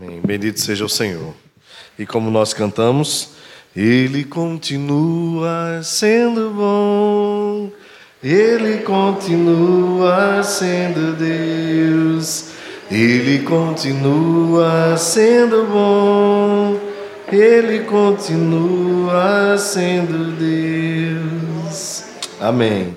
Amém. Bendito seja o Senhor. E como nós cantamos, Ele continua sendo bom, Ele continua sendo Deus, Ele continua sendo bom, Ele continua sendo Deus. Amém.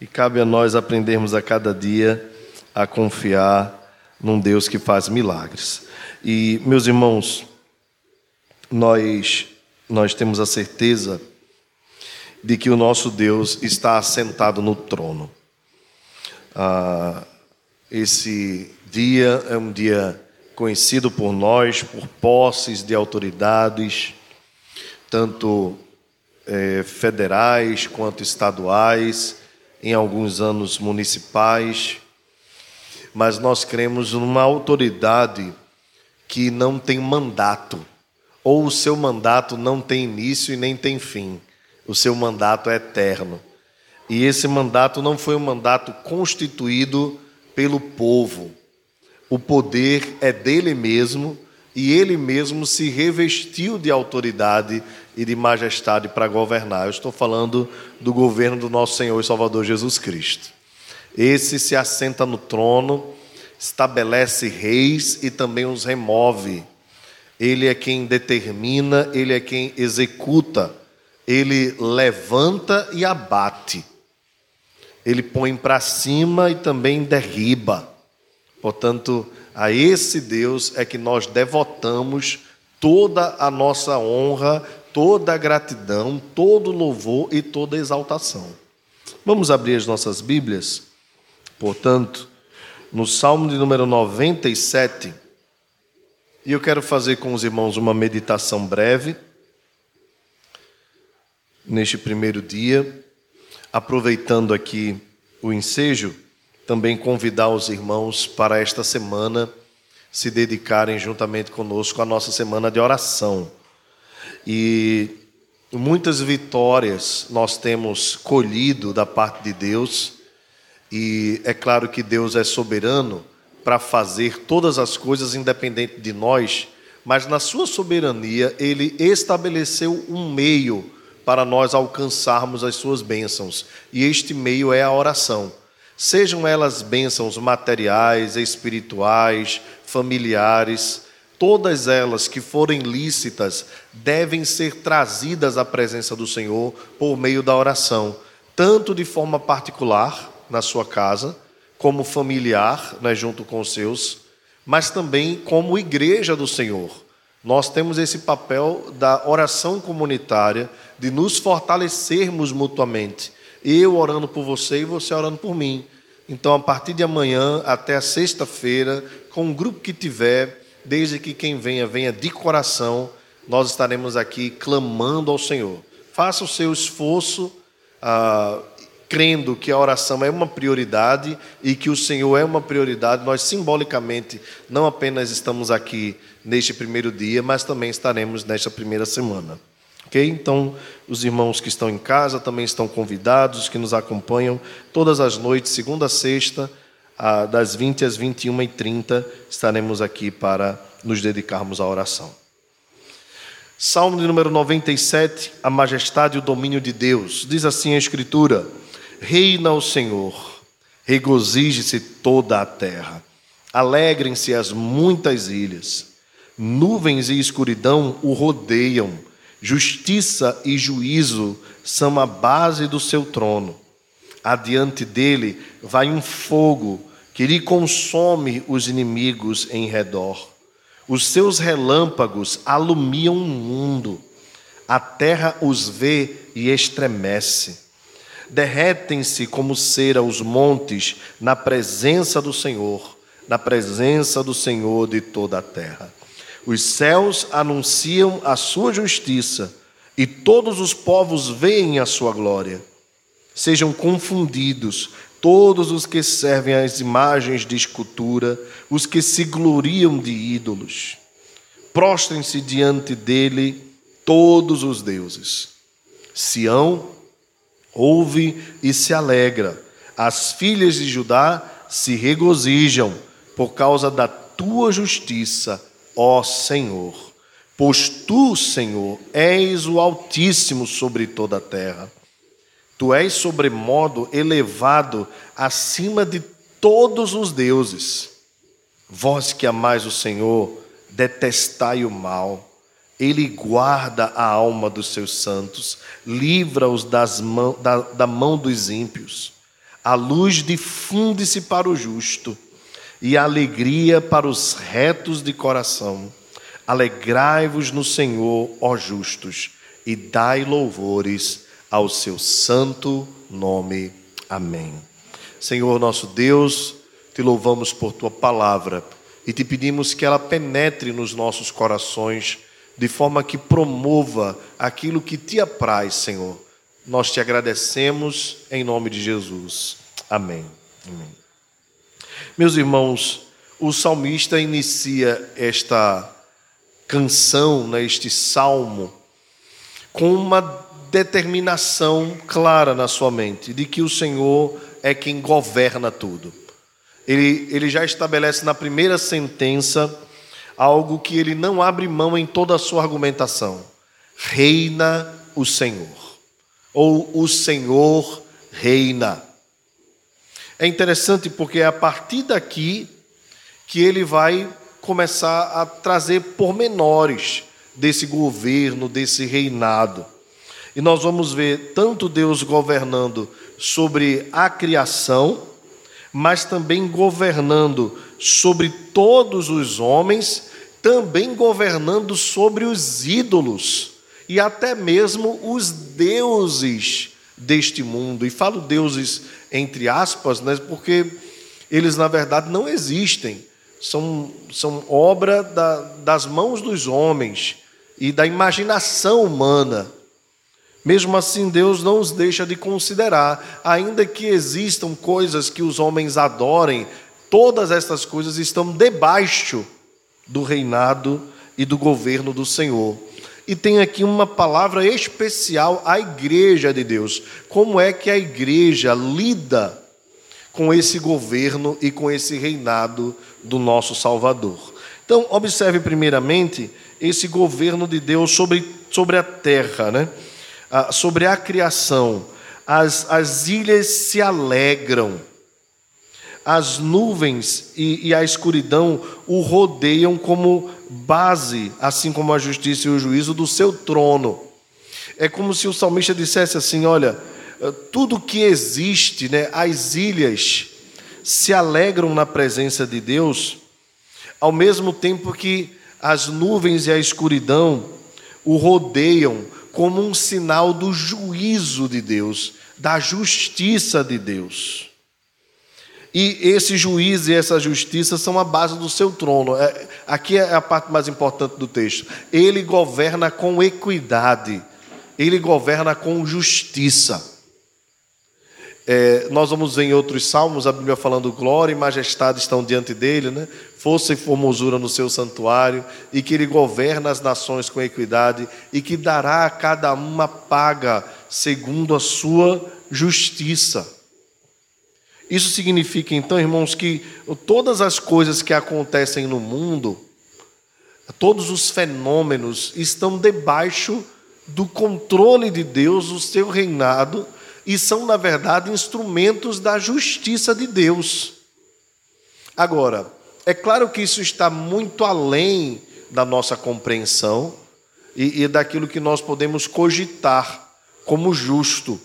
E cabe a nós aprendermos a cada dia a confiar num Deus que faz milagres. E, meus irmãos, nós, nós temos a certeza de que o nosso Deus está assentado no trono. Ah, esse dia é um dia conhecido por nós por posses de autoridades, tanto eh, federais quanto estaduais, em alguns anos municipais, mas nós cremos numa autoridade que não tem mandato, ou o seu mandato não tem início e nem tem fim. O seu mandato é eterno. E esse mandato não foi um mandato constituído pelo povo. O poder é dele mesmo e ele mesmo se revestiu de autoridade e de majestade para governar. Eu estou falando do governo do nosso Senhor e Salvador Jesus Cristo. Esse se assenta no trono estabelece reis e também os remove. Ele é quem determina, ele é quem executa, ele levanta e abate. Ele põe para cima e também derriba. Portanto, a esse Deus é que nós devotamos toda a nossa honra, toda a gratidão, todo louvor e toda exaltação. Vamos abrir as nossas Bíblias, portanto, no Salmo de número 97. E eu quero fazer com os irmãos uma meditação breve neste primeiro dia, aproveitando aqui o ensejo, também convidar os irmãos para esta semana se dedicarem juntamente conosco à nossa semana de oração. E muitas vitórias nós temos colhido da parte de Deus e é claro que Deus é soberano para fazer todas as coisas independente de nós, mas na sua soberania ele estabeleceu um meio para nós alcançarmos as suas bênçãos, e este meio é a oração. Sejam elas bênçãos materiais, espirituais, familiares, todas elas que forem lícitas devem ser trazidas à presença do Senhor por meio da oração, tanto de forma particular, na sua casa, como familiar, né, junto com os seus, mas também como igreja do Senhor. Nós temos esse papel da oração comunitária, de nos fortalecermos mutuamente. Eu orando por você e você orando por mim. Então, a partir de amanhã até a sexta-feira, com o grupo que tiver, desde que quem venha, venha de coração, nós estaremos aqui clamando ao Senhor. Faça o seu esforço. Ah, crendo que a oração é uma prioridade e que o Senhor é uma prioridade, nós simbolicamente não apenas estamos aqui neste primeiro dia, mas também estaremos nesta primeira semana. Ok? Então, os irmãos que estão em casa também estão convidados, os que nos acompanham todas as noites, segunda a sexta, das 20 às 21h30, estaremos aqui para nos dedicarmos à oração. Salmo de número 97, a majestade e o domínio de Deus. Diz assim a Escritura. Reina o Senhor, regozije-se toda a terra, alegrem-se as muitas ilhas, nuvens e escuridão o rodeiam, justiça e juízo são a base do seu trono. Adiante dele vai um fogo que lhe consome os inimigos em redor. Os seus relâmpagos alumiam o mundo, a terra os vê e estremece derretem-se como cera os montes na presença do Senhor, na presença do Senhor de toda a terra. Os céus anunciam a sua justiça e todos os povos veem a sua glória. Sejam confundidos todos os que servem às imagens de escultura, os que se gloriam de ídolos. Prostrem-se diante dele todos os deuses. Sião ouve e se alegra. As filhas de Judá se regozijam por causa da tua justiça, ó Senhor, pois tu, Senhor, és o Altíssimo sobre toda a terra. Tu és sobremodo elevado acima de todos os deuses. Vós que amais o Senhor, detestai o mal. Ele guarda a alma dos seus santos, livra-os da, da mão dos ímpios. A luz difunde-se para o justo e a alegria para os retos de coração. Alegrai-vos no Senhor, ó justos, e dai louvores ao seu santo nome. Amém. Senhor nosso Deus, te louvamos por tua palavra e te pedimos que ela penetre nos nossos corações de forma que promova aquilo que te apraz, Senhor. Nós te agradecemos em nome de Jesus. Amém. Amém. Meus irmãos, o salmista inicia esta canção, né, este salmo, com uma determinação clara na sua mente de que o Senhor é quem governa tudo. Ele, ele já estabelece na primeira sentença algo que ele não abre mão em toda a sua argumentação. Reina o Senhor, ou o Senhor reina. É interessante porque é a partir daqui que ele vai começar a trazer pormenores desse governo, desse reinado. E nós vamos ver tanto Deus governando sobre a criação, mas também governando sobre todos os homens também governando sobre os ídolos e até mesmo os deuses deste mundo. E falo deuses entre aspas, né, porque eles na verdade não existem, são, são obra da, das mãos dos homens e da imaginação humana. Mesmo assim, Deus não os deixa de considerar, ainda que existam coisas que os homens adorem, todas essas coisas estão debaixo do reinado e do governo do Senhor. E tem aqui uma palavra especial à igreja de Deus. Como é que a igreja lida com esse governo e com esse reinado do nosso Salvador? Então, observe primeiramente esse governo de Deus sobre, sobre a terra, né? Ah, sobre a criação. As, as ilhas se alegram as nuvens e, e, a escuridão o rodeiam como base, assim como a justiça e o juízo do seu trono. É como se o salmista dissesse assim: olha, tudo que existe, né, as ilhas se alegram na presença de Deus, ao mesmo tempo que as nuvens e a escuridão o rodeiam como um sinal do juízo de Deus, da justiça de Deus. E esse juiz e essa justiça são a base do seu trono. É, aqui é a parte mais importante do texto. Ele governa com equidade, ele governa com justiça. É, nós vamos ver em outros salmos a Bíblia falando glória e majestade estão diante dele, né? força e formosura no seu santuário, e que ele governa as nações com equidade, e que dará a cada uma paga segundo a sua justiça. Isso significa, então, irmãos, que todas as coisas que acontecem no mundo, todos os fenômenos estão debaixo do controle de Deus, o seu reinado, e são, na verdade, instrumentos da justiça de Deus. Agora, é claro que isso está muito além da nossa compreensão e, e daquilo que nós podemos cogitar como justo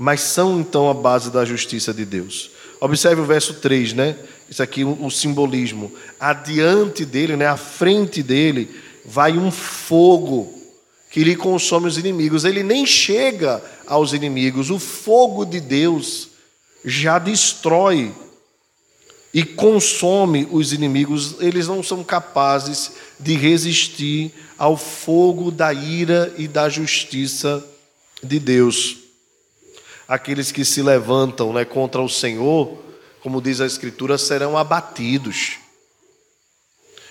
mas são então a base da justiça de Deus. Observe o verso 3, né? Isso aqui o um, simbolismo. Adiante dele, né, à frente dele, vai um fogo que lhe consome os inimigos. Ele nem chega aos inimigos. O fogo de Deus já destrói e consome os inimigos. Eles não são capazes de resistir ao fogo da ira e da justiça de Deus aqueles que se levantam né, contra o Senhor, como diz a Escritura, serão abatidos.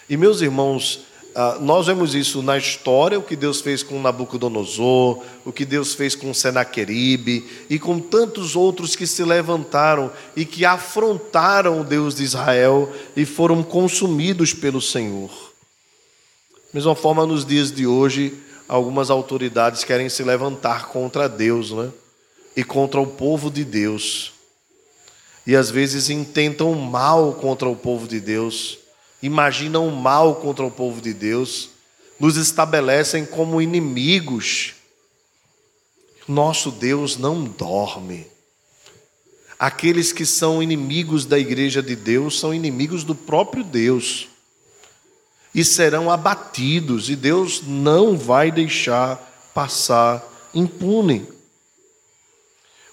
E meus irmãos, ah, nós vemos isso na história, o que Deus fez com Nabucodonosor, o que Deus fez com Senaqueribe e com tantos outros que se levantaram e que afrontaram o Deus de Israel e foram consumidos pelo Senhor. mesma forma, nos dias de hoje, algumas autoridades querem se levantar contra Deus, né? E contra o povo de Deus. E às vezes intentam mal contra o povo de Deus, imaginam mal contra o povo de Deus, nos estabelecem como inimigos. Nosso Deus não dorme. Aqueles que são inimigos da igreja de Deus são inimigos do próprio Deus e serão abatidos, e Deus não vai deixar passar impune.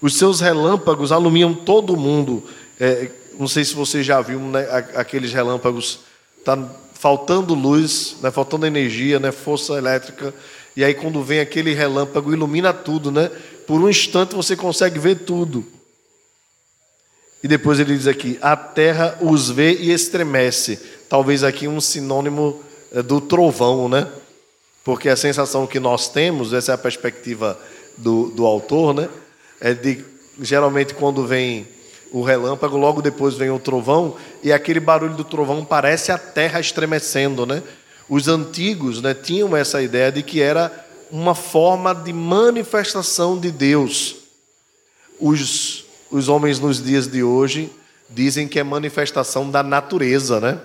Os seus relâmpagos alumiam todo mundo. É, não sei se você já viu né, aqueles relâmpagos, está faltando luz, né, faltando energia, né, força elétrica, e aí quando vem aquele relâmpago, ilumina tudo, né? Por um instante você consegue ver tudo. E depois ele diz aqui: a terra os vê e estremece talvez aqui um sinônimo eh, do trovão, né? Porque a sensação que nós temos, essa é a perspectiva do, do autor, né? É de geralmente quando vem o relâmpago, logo depois vem o trovão, e aquele barulho do trovão parece a terra estremecendo, né? Os antigos né, tinham essa ideia de que era uma forma de manifestação de Deus. Os, os homens nos dias de hoje dizem que é manifestação da natureza, né?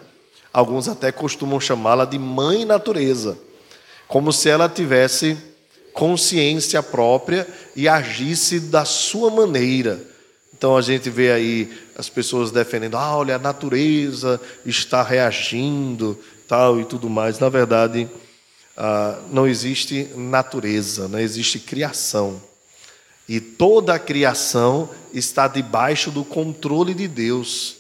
Alguns até costumam chamá-la de mãe natureza, como se ela tivesse consciência própria e agisse da sua maneira. Então a gente vê aí as pessoas defendendo, ah, olha, a natureza está reagindo, tal e tudo mais. Na verdade, ah, não existe natureza, não existe criação. E toda a criação está debaixo do controle de Deus.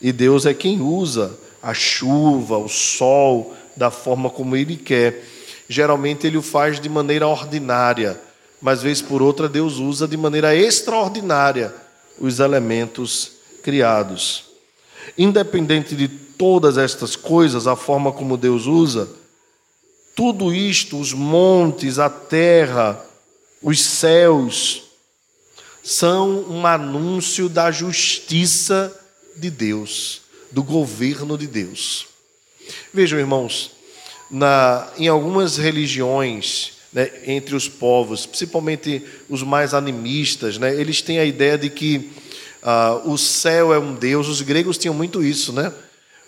E Deus é quem usa a chuva, o sol, da forma como ele quer. Geralmente ele o faz de maneira ordinária, mas vez por outra Deus usa de maneira extraordinária os elementos criados. Independente de todas estas coisas, a forma como Deus usa, tudo isto, os montes, a terra, os céus, são um anúncio da justiça de Deus do governo de Deus. Vejam, irmãos, na, em algumas religiões, né, entre os povos, principalmente os mais animistas, né, eles têm a ideia de que uh, o céu é um Deus. Os gregos tinham muito isso, né?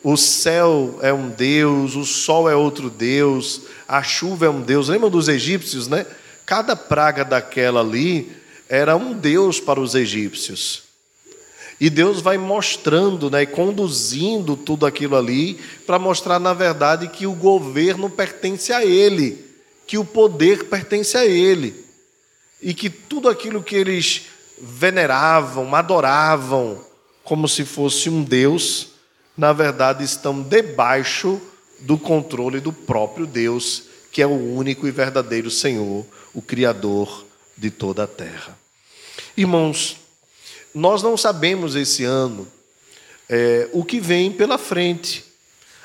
O céu é um Deus, o sol é outro Deus, a chuva é um Deus. Lembram dos egípcios, né? Cada praga daquela ali era um Deus para os egípcios. E Deus vai mostrando, né, conduzindo tudo aquilo ali para mostrar na verdade que o governo pertence a ele, que o poder pertence a ele. E que tudo aquilo que eles veneravam, adoravam como se fosse um Deus, na verdade estão debaixo do controle do próprio Deus, que é o único e verdadeiro Senhor, o Criador de toda a terra. Irmãos, nós não sabemos esse ano é, o que vem pela frente,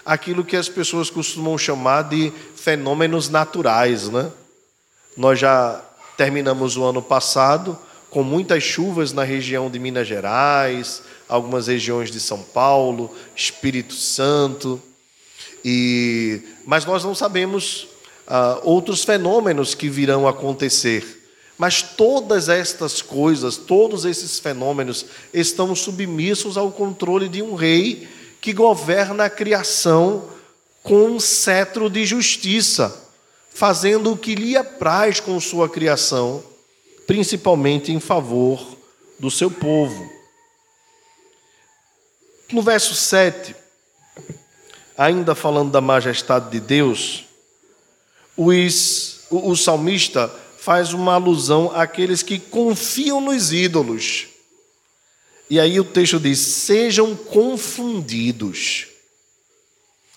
aquilo que as pessoas costumam chamar de fenômenos naturais, né? Nós já terminamos o ano passado com muitas chuvas na região de Minas Gerais, algumas regiões de São Paulo, Espírito Santo, e mas nós não sabemos ah, outros fenômenos que virão acontecer. Mas todas estas coisas, todos esses fenômenos estão submissos ao controle de um rei que governa a criação com um cetro de justiça, fazendo o que lhe apraz com sua criação, principalmente em favor do seu povo. No verso 7, ainda falando da majestade de Deus, os, o, o salmista faz uma alusão àqueles que confiam nos ídolos. E aí o texto diz: sejam confundidos.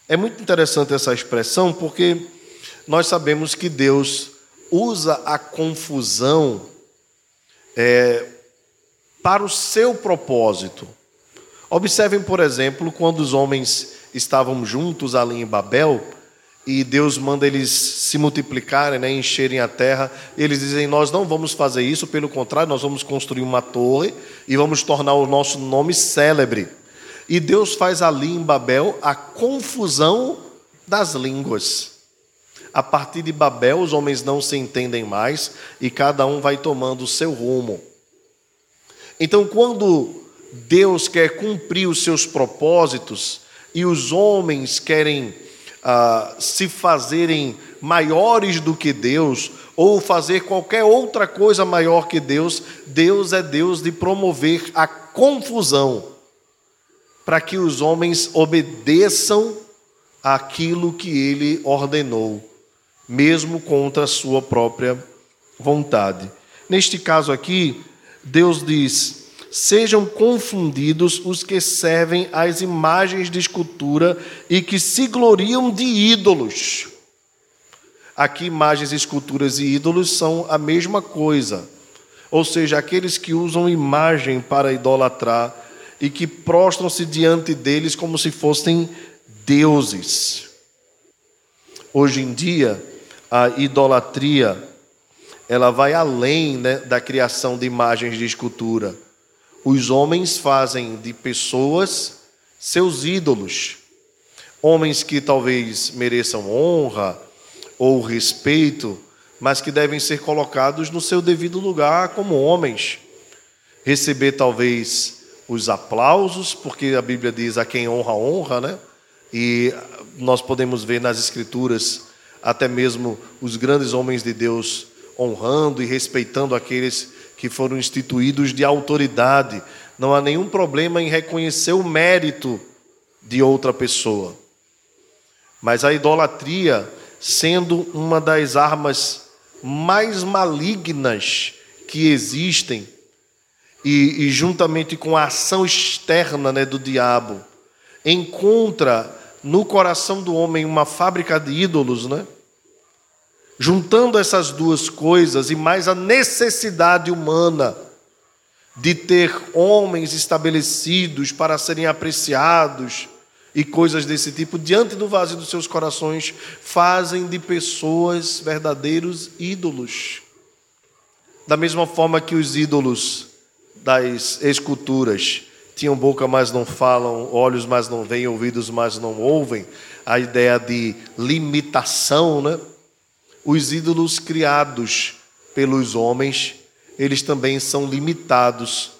É muito interessante essa expressão porque nós sabemos que Deus usa a confusão é, para o seu propósito. Observem, por exemplo, quando os homens estavam juntos ali em Babel, e Deus manda eles se multiplicarem, né, encherem a terra. Eles dizem: Nós não vamos fazer isso, pelo contrário, nós vamos construir uma torre e vamos tornar o nosso nome célebre. E Deus faz ali em Babel a confusão das línguas. A partir de Babel, os homens não se entendem mais e cada um vai tomando o seu rumo. Então, quando Deus quer cumprir os seus propósitos e os homens querem se fazerem maiores do que Deus ou fazer qualquer outra coisa maior que Deus, Deus é Deus de promover a confusão para que os homens obedeçam aquilo que ele ordenou, mesmo contra a sua própria vontade. Neste caso aqui, Deus diz: sejam confundidos os que servem às imagens de escultura e que se gloriam de ídolos. Aqui, imagens, esculturas e ídolos são a mesma coisa. Ou seja, aqueles que usam imagem para idolatrar e que prostram-se diante deles como se fossem deuses. Hoje em dia, a idolatria ela vai além né, da criação de imagens de escultura. Os homens fazem de pessoas seus ídolos. Homens que talvez mereçam honra ou respeito, mas que devem ser colocados no seu devido lugar como homens. Receber talvez os aplausos, porque a Bíblia diz a quem honra, honra, né? E nós podemos ver nas Escrituras até mesmo os grandes homens de Deus honrando e respeitando aqueles que foram instituídos de autoridade. Não há nenhum problema em reconhecer o mérito de outra pessoa. Mas a idolatria, sendo uma das armas mais malignas que existem, e, e juntamente com a ação externa né, do diabo, encontra no coração do homem uma fábrica de ídolos, né? Juntando essas duas coisas e mais a necessidade humana de ter homens estabelecidos para serem apreciados e coisas desse tipo, diante do vazio dos seus corações, fazem de pessoas verdadeiros ídolos. Da mesma forma que os ídolos das esculturas tinham boca, mas não falam, olhos, mas não veem, ouvidos, mas não ouvem, a ideia de limitação, né? Os ídolos criados pelos homens, eles também são limitados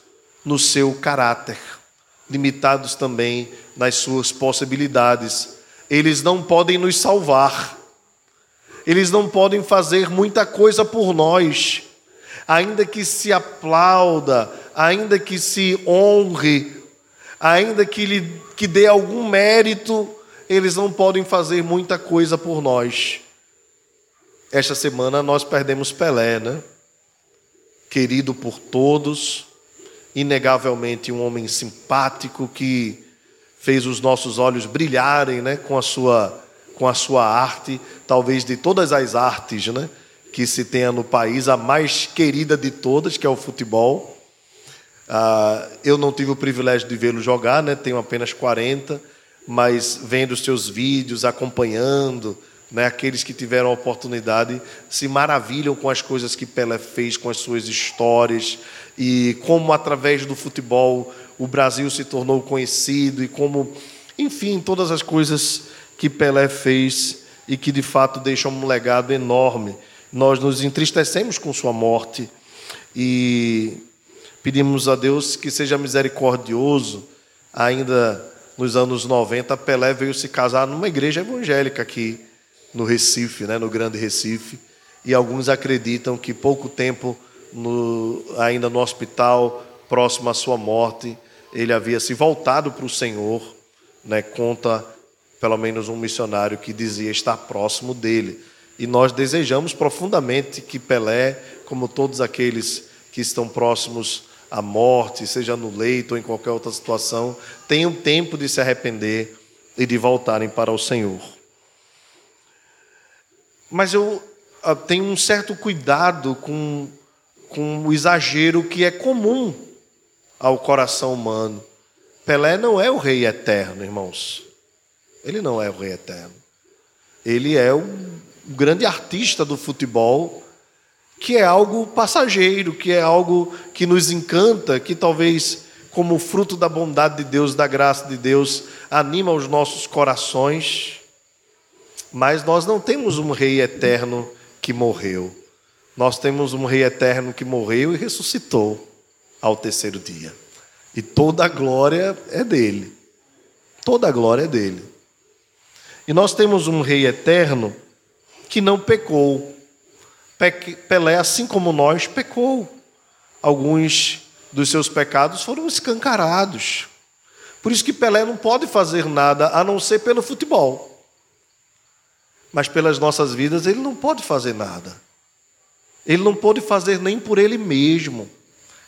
no seu caráter, limitados também nas suas possibilidades. Eles não podem nos salvar, eles não podem fazer muita coisa por nós, ainda que se aplauda, ainda que se honre, ainda que lhe que dê algum mérito, eles não podem fazer muita coisa por nós. Esta semana nós perdemos Pelé, né? Querido por todos, inegavelmente um homem simpático que fez os nossos olhos brilharem, né, com a sua com a sua arte, talvez de todas as artes, né? que se tenha no país, a mais querida de todas, que é o futebol. Ah, eu não tive o privilégio de vê-lo jogar, né? tenho apenas 40, mas vendo os seus vídeos, acompanhando, né? aqueles que tiveram a oportunidade se maravilham com as coisas que Pelé fez, com as suas histórias, e como através do futebol o Brasil se tornou conhecido, e como, enfim, todas as coisas que Pelé fez e que de fato deixam um legado enorme nós nos entristecemos com sua morte e pedimos a Deus que seja misericordioso. Ainda nos anos 90, Pelé veio se casar numa igreja evangélica aqui no Recife, né, no Grande Recife, e alguns acreditam que pouco tempo no, ainda no hospital, próximo à sua morte, ele havia se voltado para o Senhor, né, conta pelo menos um missionário que dizia estar próximo dele. E nós desejamos profundamente que Pelé, como todos aqueles que estão próximos à morte, seja no leito ou em qualquer outra situação, tenham tempo de se arrepender e de voltarem para o Senhor. Mas eu ah, tenho um certo cuidado com, com o exagero que é comum ao coração humano. Pelé não é o rei eterno, irmãos. Ele não é o rei eterno. Ele é um grande artista do futebol, que é algo passageiro, que é algo que nos encanta, que talvez, como fruto da bondade de Deus, da graça de Deus, anima os nossos corações. Mas nós não temos um rei eterno que morreu. Nós temos um rei eterno que morreu e ressuscitou ao terceiro dia. E toda a glória é dele. Toda a glória é dele. E nós temos um rei eterno que não pecou. Pelé, assim como nós, pecou. Alguns dos seus pecados foram escancarados. Por isso que Pelé não pode fazer nada a não ser pelo futebol. Mas pelas nossas vidas ele não pode fazer nada. Ele não pôde fazer nem por ele mesmo.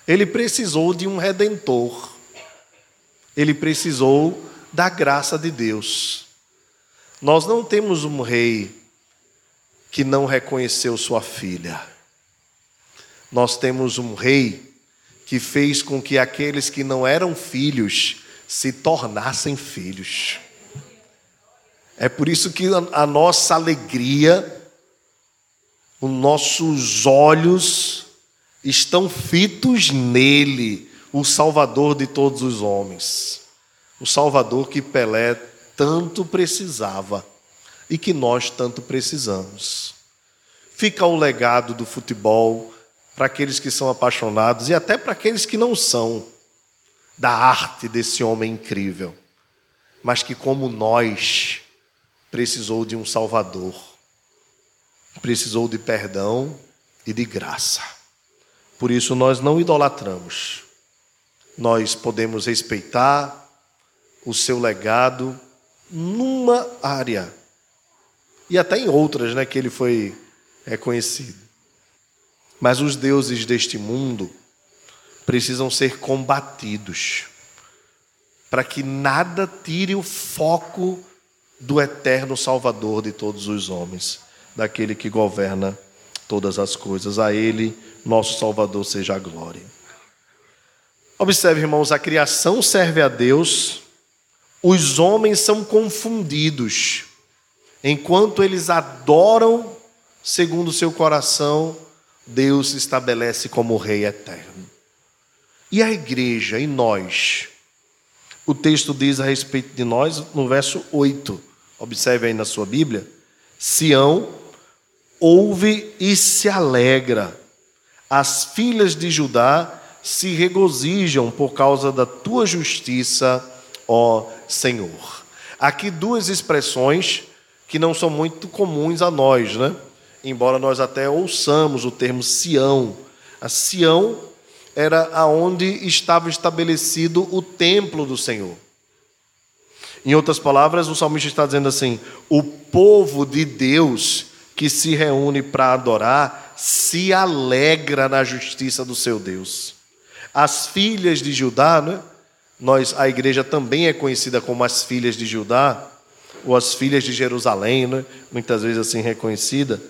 Ele precisou de um redentor. Ele precisou da graça de Deus. Nós não temos um rei que não reconheceu sua filha. Nós temos um rei que fez com que aqueles que não eram filhos se tornassem filhos. É por isso que a nossa alegria, os nossos olhos estão fitos nele, o Salvador de todos os homens. O Salvador que Pelé tanto precisava e que nós tanto precisamos. Fica o legado do futebol para aqueles que são apaixonados e até para aqueles que não são, da arte desse homem incrível, mas que, como nós, precisou de um Salvador, precisou de perdão e de graça. Por isso nós não idolatramos, nós podemos respeitar o seu legado numa área e até em outras, né, que ele foi reconhecido. Mas os deuses deste mundo precisam ser combatidos para que nada tire o foco do eterno Salvador de todos os homens, daquele que governa todas as coisas. A Ele, nosso Salvador, seja a glória. Observe, irmãos, a criação serve a Deus, os homens são confundidos Enquanto eles adoram segundo o seu coração, Deus se estabelece como Rei eterno. E a igreja, e nós? O texto diz a respeito de nós no verso 8. Observe aí na sua Bíblia. Sião ouve e se alegra. As filhas de Judá se regozijam por causa da tua justiça, ó Senhor. Aqui duas expressões que não são muito comuns a nós, né? Embora nós até ouçamos o termo Sião. A Sião era aonde estava estabelecido o templo do Senhor. Em outras palavras, o salmista está dizendo assim: o povo de Deus que se reúne para adorar se alegra na justiça do seu Deus. As filhas de Judá, né? Nós, a igreja também é conhecida como as filhas de Judá ou as filhas de Jerusalém, né? muitas vezes assim reconhecida,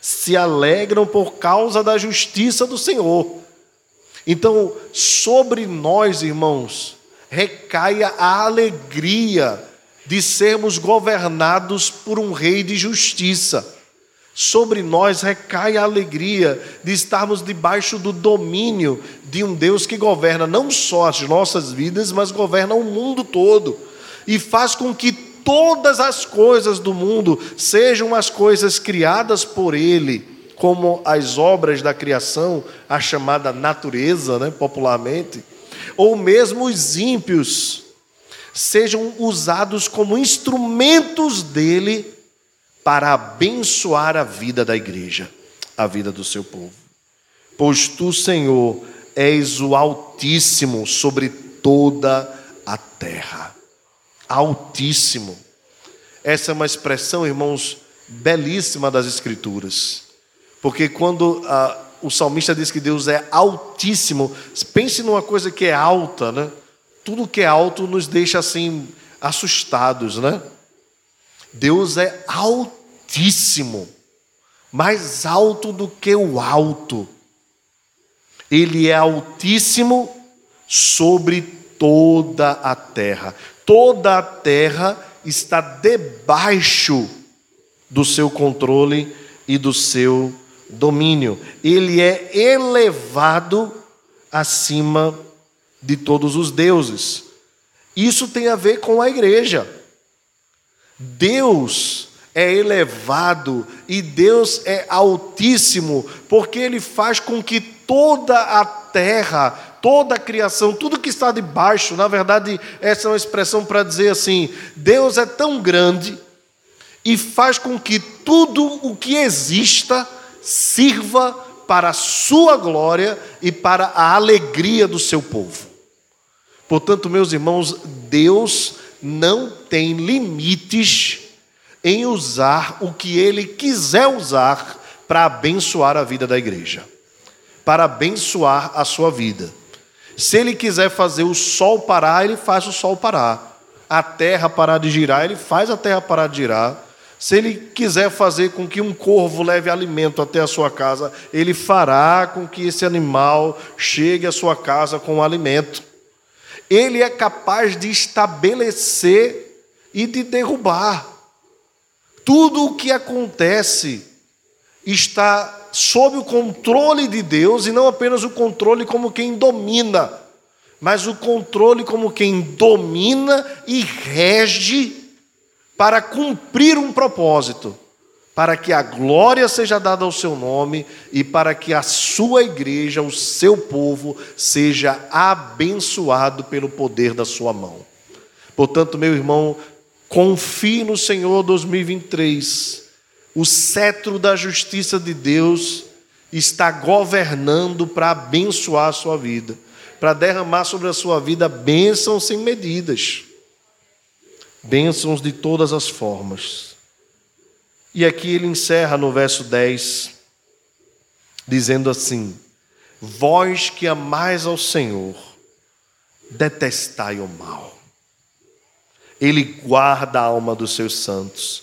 se alegram por causa da justiça do Senhor. Então, sobre nós, irmãos, recai a alegria de sermos governados por um rei de justiça. Sobre nós recai a alegria de estarmos debaixo do domínio de um Deus que governa não só as nossas vidas, mas governa o mundo todo e faz com que todas as coisas do mundo, sejam as coisas criadas por Ele, como as obras da criação, a chamada natureza, né, popularmente, ou mesmo os ímpios, sejam usados como instrumentos dele para abençoar a vida da igreja, a vida do seu povo. Pois tu, Senhor, és o Altíssimo sobre toda a terra. Altíssimo. Essa é uma expressão, irmãos, belíssima das Escrituras. Porque quando ah, o salmista diz que Deus é altíssimo, pense numa coisa que é alta, né? Tudo que é alto nos deixa assim assustados, né? Deus é altíssimo, mais alto do que o alto. Ele é altíssimo sobre toda a terra toda a terra está debaixo do seu controle e do seu domínio. Ele é elevado acima de todos os deuses. Isso tem a ver com a igreja. Deus é elevado e Deus é altíssimo, porque Ele faz com que toda a terra, toda a criação, tudo que está debaixo, na verdade, essa é uma expressão para dizer assim: Deus é tão grande e faz com que tudo o que exista sirva para a sua glória e para a alegria do seu povo. Portanto, meus irmãos, Deus não tem limites em usar o que ele quiser usar para abençoar a vida da igreja, para abençoar a sua vida. Se ele quiser fazer o sol parar, ele faz o sol parar. A terra parar de girar, ele faz a terra parar de girar. Se ele quiser fazer com que um corvo leve alimento até a sua casa, ele fará com que esse animal chegue à sua casa com alimento. Ele é capaz de estabelecer e de derrubar. Tudo o que acontece está sob o controle de Deus e não apenas o controle como quem domina, mas o controle como quem domina e rege para cumprir um propósito, para que a glória seja dada ao seu nome e para que a sua igreja, o seu povo, seja abençoado pelo poder da sua mão. Portanto, meu irmão, Confie no Senhor 2023. O cetro da justiça de Deus está governando para abençoar a sua vida, para derramar sobre a sua vida bênçãos sem medidas, bênçãos de todas as formas. E aqui ele encerra no verso 10, dizendo assim: Vós que amais ao Senhor, detestai o mal. Ele guarda a alma dos seus santos,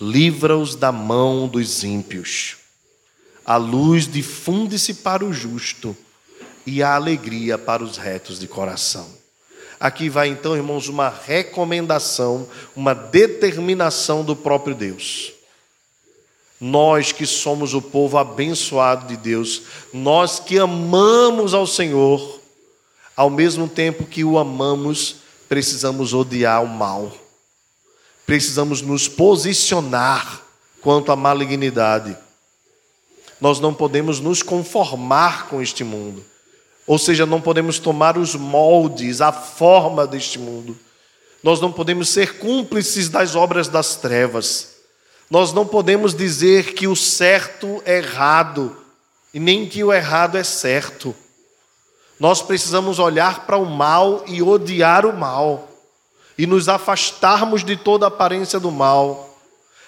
livra-os da mão dos ímpios. A luz difunde-se para o justo e a alegria para os retos de coração. Aqui vai então, irmãos, uma recomendação, uma determinação do próprio Deus. Nós que somos o povo abençoado de Deus, nós que amamos ao Senhor, ao mesmo tempo que o amamos, precisamos odiar o mal. Precisamos nos posicionar quanto à malignidade. Nós não podemos nos conformar com este mundo. Ou seja, não podemos tomar os moldes, a forma deste mundo. Nós não podemos ser cúmplices das obras das trevas. Nós não podemos dizer que o certo é errado e nem que o errado é certo. Nós precisamos olhar para o mal e odiar o mal, e nos afastarmos de toda aparência do mal.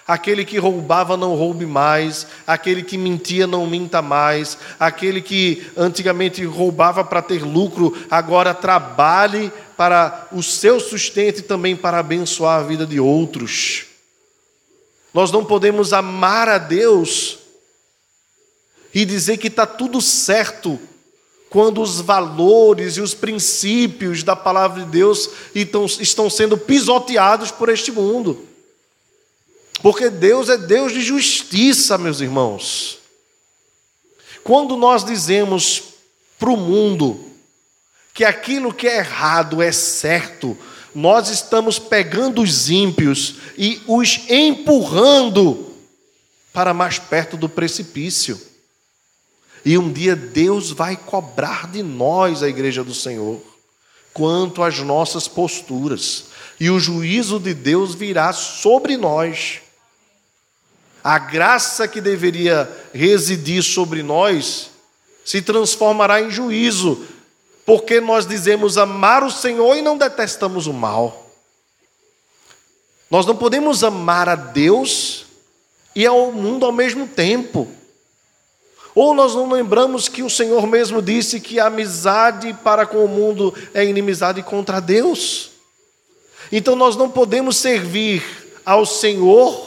Aquele que roubava, não roube mais. Aquele que mentia, não minta mais. Aquele que antigamente roubava para ter lucro, agora trabalhe para o seu sustento e também para abençoar a vida de outros. Nós não podemos amar a Deus e dizer que está tudo certo quando os valores e os princípios da palavra de Deus estão sendo pisoteados por este mundo. Porque Deus é Deus de justiça, meus irmãos. Quando nós dizemos para o mundo que aquilo que é errado é certo, nós estamos pegando os ímpios e os empurrando para mais perto do precipício. E um dia Deus vai cobrar de nós, a igreja do Senhor, quanto às nossas posturas. E o juízo de Deus virá sobre nós. A graça que deveria residir sobre nós se transformará em juízo, porque nós dizemos amar o Senhor e não detestamos o mal. Nós não podemos amar a Deus e ao mundo ao mesmo tempo. Ou nós não lembramos que o Senhor mesmo disse que a amizade para com o mundo é inimizade contra Deus? Então nós não podemos servir ao Senhor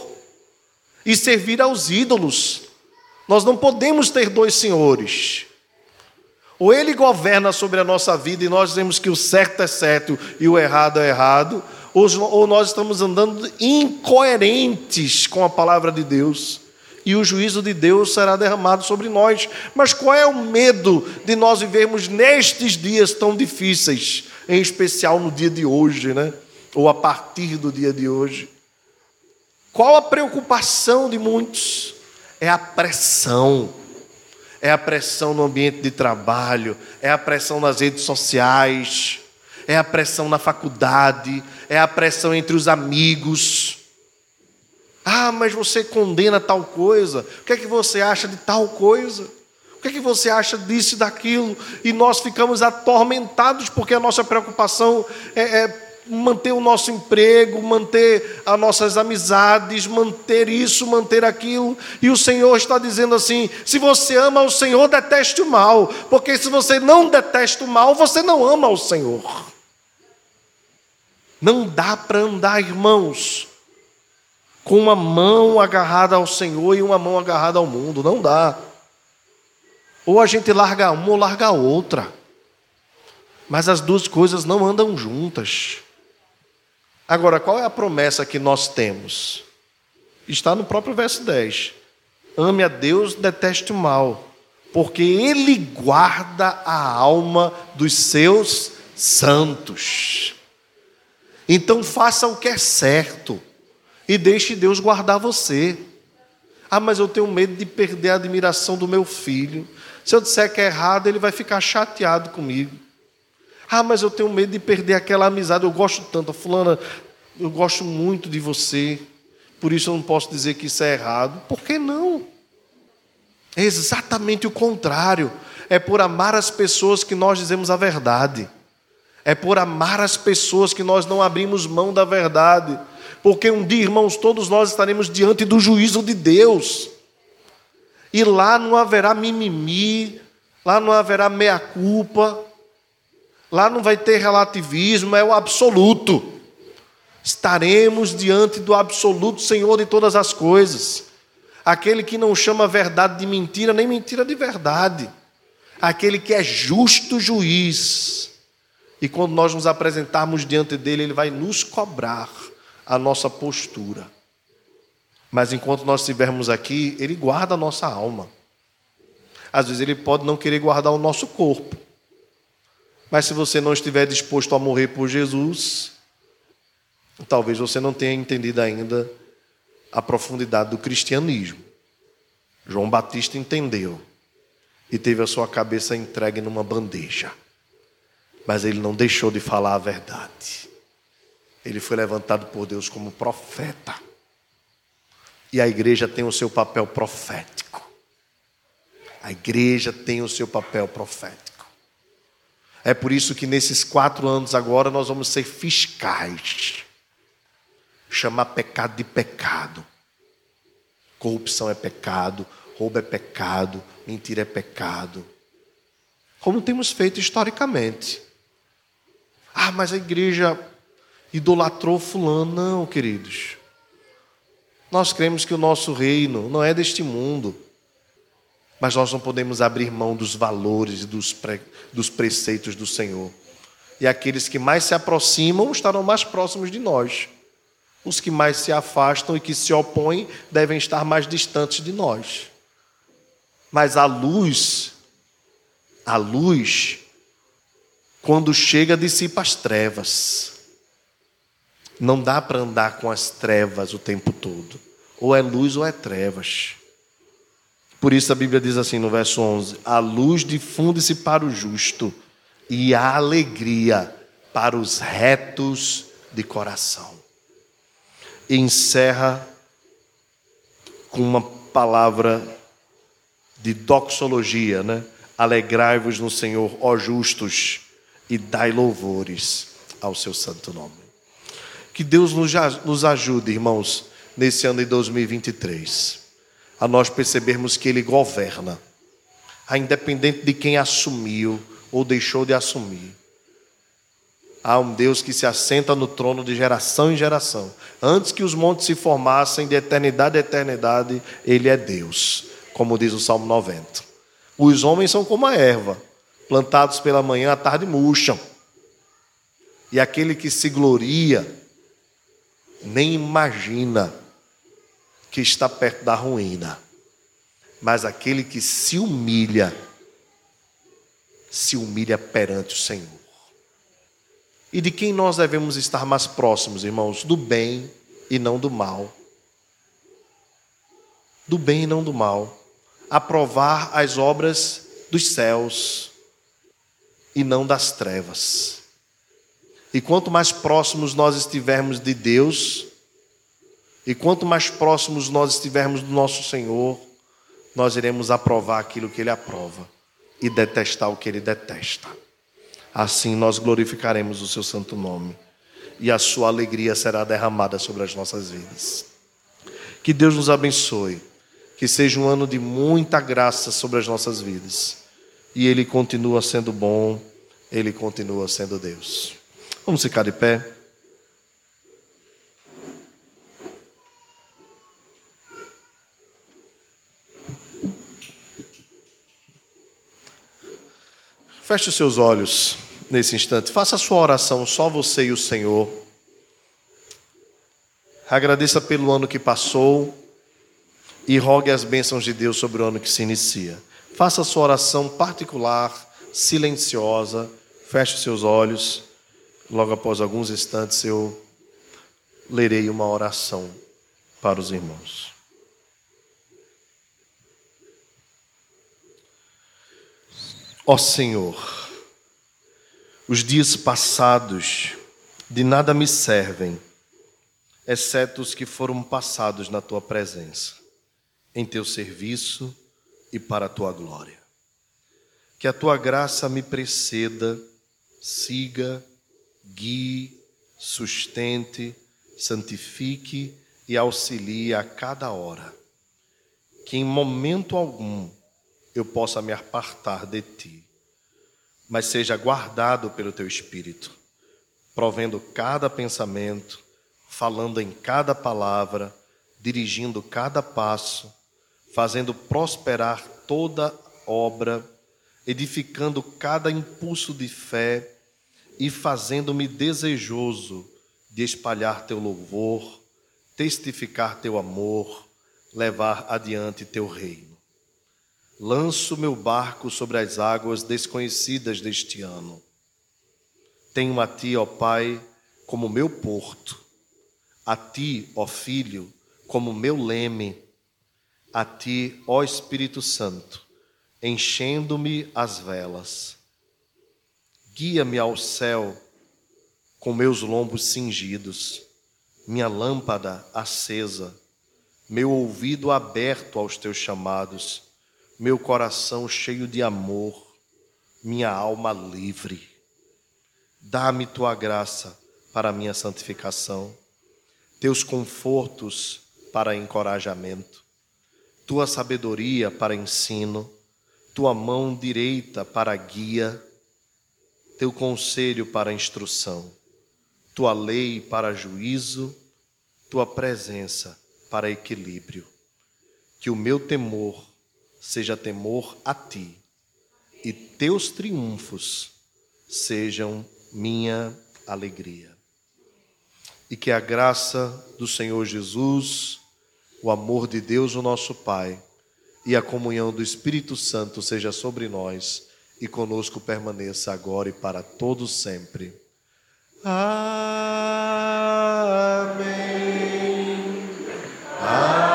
e servir aos ídolos. Nós não podemos ter dois senhores. Ou ele governa sobre a nossa vida e nós dizemos que o certo é certo e o errado é errado, ou nós estamos andando incoerentes com a palavra de Deus e o juízo de Deus será derramado sobre nós. Mas qual é o medo de nós vivermos nestes dias tão difíceis, em especial no dia de hoje, né? Ou a partir do dia de hoje? Qual a preocupação de muitos? É a pressão. É a pressão no ambiente de trabalho, é a pressão nas redes sociais, é a pressão na faculdade, é a pressão entre os amigos. Ah, mas você condena tal coisa. O que é que você acha de tal coisa? O que é que você acha disso e daquilo? E nós ficamos atormentados porque a nossa preocupação é, é manter o nosso emprego, manter as nossas amizades, manter isso, manter aquilo. E o Senhor está dizendo assim: se você ama o Senhor, deteste o mal, porque se você não detesta o mal, você não ama o Senhor. Não dá para andar, irmãos, com uma mão agarrada ao Senhor e uma mão agarrada ao mundo. Não dá. Ou a gente larga uma ou larga a outra. Mas as duas coisas não andam juntas. Agora, qual é a promessa que nós temos? Está no próprio verso 10. Ame a Deus, deteste o mal, porque Ele guarda a alma dos seus santos. Então faça o que é certo e deixe Deus guardar você. Ah, mas eu tenho medo de perder a admiração do meu filho. Se eu disser que é errado, ele vai ficar chateado comigo. Ah, mas eu tenho medo de perder aquela amizade. Eu gosto tanto, fulana, eu gosto muito de você. Por isso eu não posso dizer que isso é errado. Por que não? É exatamente o contrário. É por amar as pessoas que nós dizemos a verdade. É por amar as pessoas que nós não abrimos mão da verdade. Porque um dia, irmãos, todos nós estaremos diante do juízo de Deus. E lá não haverá mimimi, lá não haverá meia-culpa, Lá não vai ter relativismo, é o absoluto. Estaremos diante do absoluto Senhor de todas as coisas. Aquele que não chama verdade de mentira, nem mentira de verdade. Aquele que é justo juiz. E quando nós nos apresentarmos diante dele, ele vai nos cobrar a nossa postura. Mas enquanto nós estivermos aqui, ele guarda a nossa alma. Às vezes ele pode não querer guardar o nosso corpo. Mas se você não estiver disposto a morrer por Jesus, talvez você não tenha entendido ainda a profundidade do cristianismo. João Batista entendeu e teve a sua cabeça entregue numa bandeja. Mas ele não deixou de falar a verdade. Ele foi levantado por Deus como profeta. E a igreja tem o seu papel profético. A igreja tem o seu papel profético. É por isso que nesses quatro anos agora nós vamos ser fiscais. Chamar pecado de pecado. Corrupção é pecado, roubo é pecado, mentira é pecado. Como temos feito historicamente. Ah, mas a igreja idolatrou fulano. Não, queridos. Nós cremos que o nosso reino não é deste mundo. Mas nós não podemos abrir mão dos valores e dos, pre, dos preceitos do Senhor. E aqueles que mais se aproximam estarão mais próximos de nós. Os que mais se afastam e que se opõem devem estar mais distantes de nós. Mas a luz, a luz, quando chega, dissipa as trevas. Não dá para andar com as trevas o tempo todo. Ou é luz ou é trevas. Por isso a Bíblia diz assim no verso 11: A luz difunde-se para o justo e a alegria para os retos de coração. E encerra com uma palavra de doxologia, né? Alegrai-vos no Senhor, ó justos, e dai louvores ao seu santo nome. Que Deus nos ajude, irmãos, nesse ano de 2023 a nós percebermos que Ele governa, a independente de quem assumiu ou deixou de assumir. Há um Deus que se assenta no trono de geração em geração. Antes que os montes se formassem, de eternidade a eternidade, Ele é Deus, como diz o Salmo 90. Os homens são como a erva, plantados pela manhã, à tarde murcham. E aquele que se gloria, nem imagina que está perto da ruína, mas aquele que se humilha, se humilha perante o Senhor. E de quem nós devemos estar mais próximos, irmãos? Do bem e não do mal. do bem e não do mal, aprovar as obras dos céus e não das trevas. E quanto mais próximos nós estivermos de Deus, e quanto mais próximos nós estivermos do nosso Senhor, nós iremos aprovar aquilo que Ele aprova e detestar o que Ele detesta. Assim nós glorificaremos o Seu santo nome e a Sua alegria será derramada sobre as nossas vidas. Que Deus nos abençoe, que seja um ano de muita graça sobre as nossas vidas e Ele continua sendo bom, Ele continua sendo Deus. Vamos ficar de pé. Feche os seus olhos nesse instante. Faça a sua oração, só você e o Senhor. Agradeça pelo ano que passou e rogue as bênçãos de Deus sobre o ano que se inicia. Faça a sua oração particular, silenciosa. Feche os seus olhos. Logo após alguns instantes eu lerei uma oração para os irmãos. Ó Senhor, os dias passados de nada me servem, exceto os que foram passados na tua presença, em teu serviço e para a tua glória. Que a tua graça me preceda, siga, guie, sustente, santifique e auxilie a cada hora. Que em momento algum eu possa me apartar de ti, mas seja guardado pelo teu espírito, provendo cada pensamento, falando em cada palavra, dirigindo cada passo, fazendo prosperar toda obra, edificando cada impulso de fé e fazendo-me desejoso de espalhar teu louvor, testificar teu amor, levar adiante teu reino lanço meu barco sobre as águas desconhecidas deste ano. Tenho a ti, ó Pai, como meu porto, a ti, ó Filho, como meu leme, a ti, ó Espírito Santo, enchendo-me as velas. Guia-me ao céu com meus lombos cingidos, minha lâmpada acesa, meu ouvido aberto aos teus chamados meu coração cheio de amor, minha alma livre. Dá-me tua graça para minha santificação, teus confortos para encorajamento, tua sabedoria para ensino, tua mão direita para guia, teu conselho para instrução, tua lei para juízo, tua presença para equilíbrio. Que o meu temor seja temor a ti, e teus triunfos sejam minha alegria. E que a graça do Senhor Jesus, o amor de Deus, o nosso Pai, e a comunhão do Espírito Santo seja sobre nós e conosco permaneça agora e para todos sempre. Amém. Amém.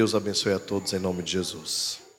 Deus abençoe a todos em nome de Jesus.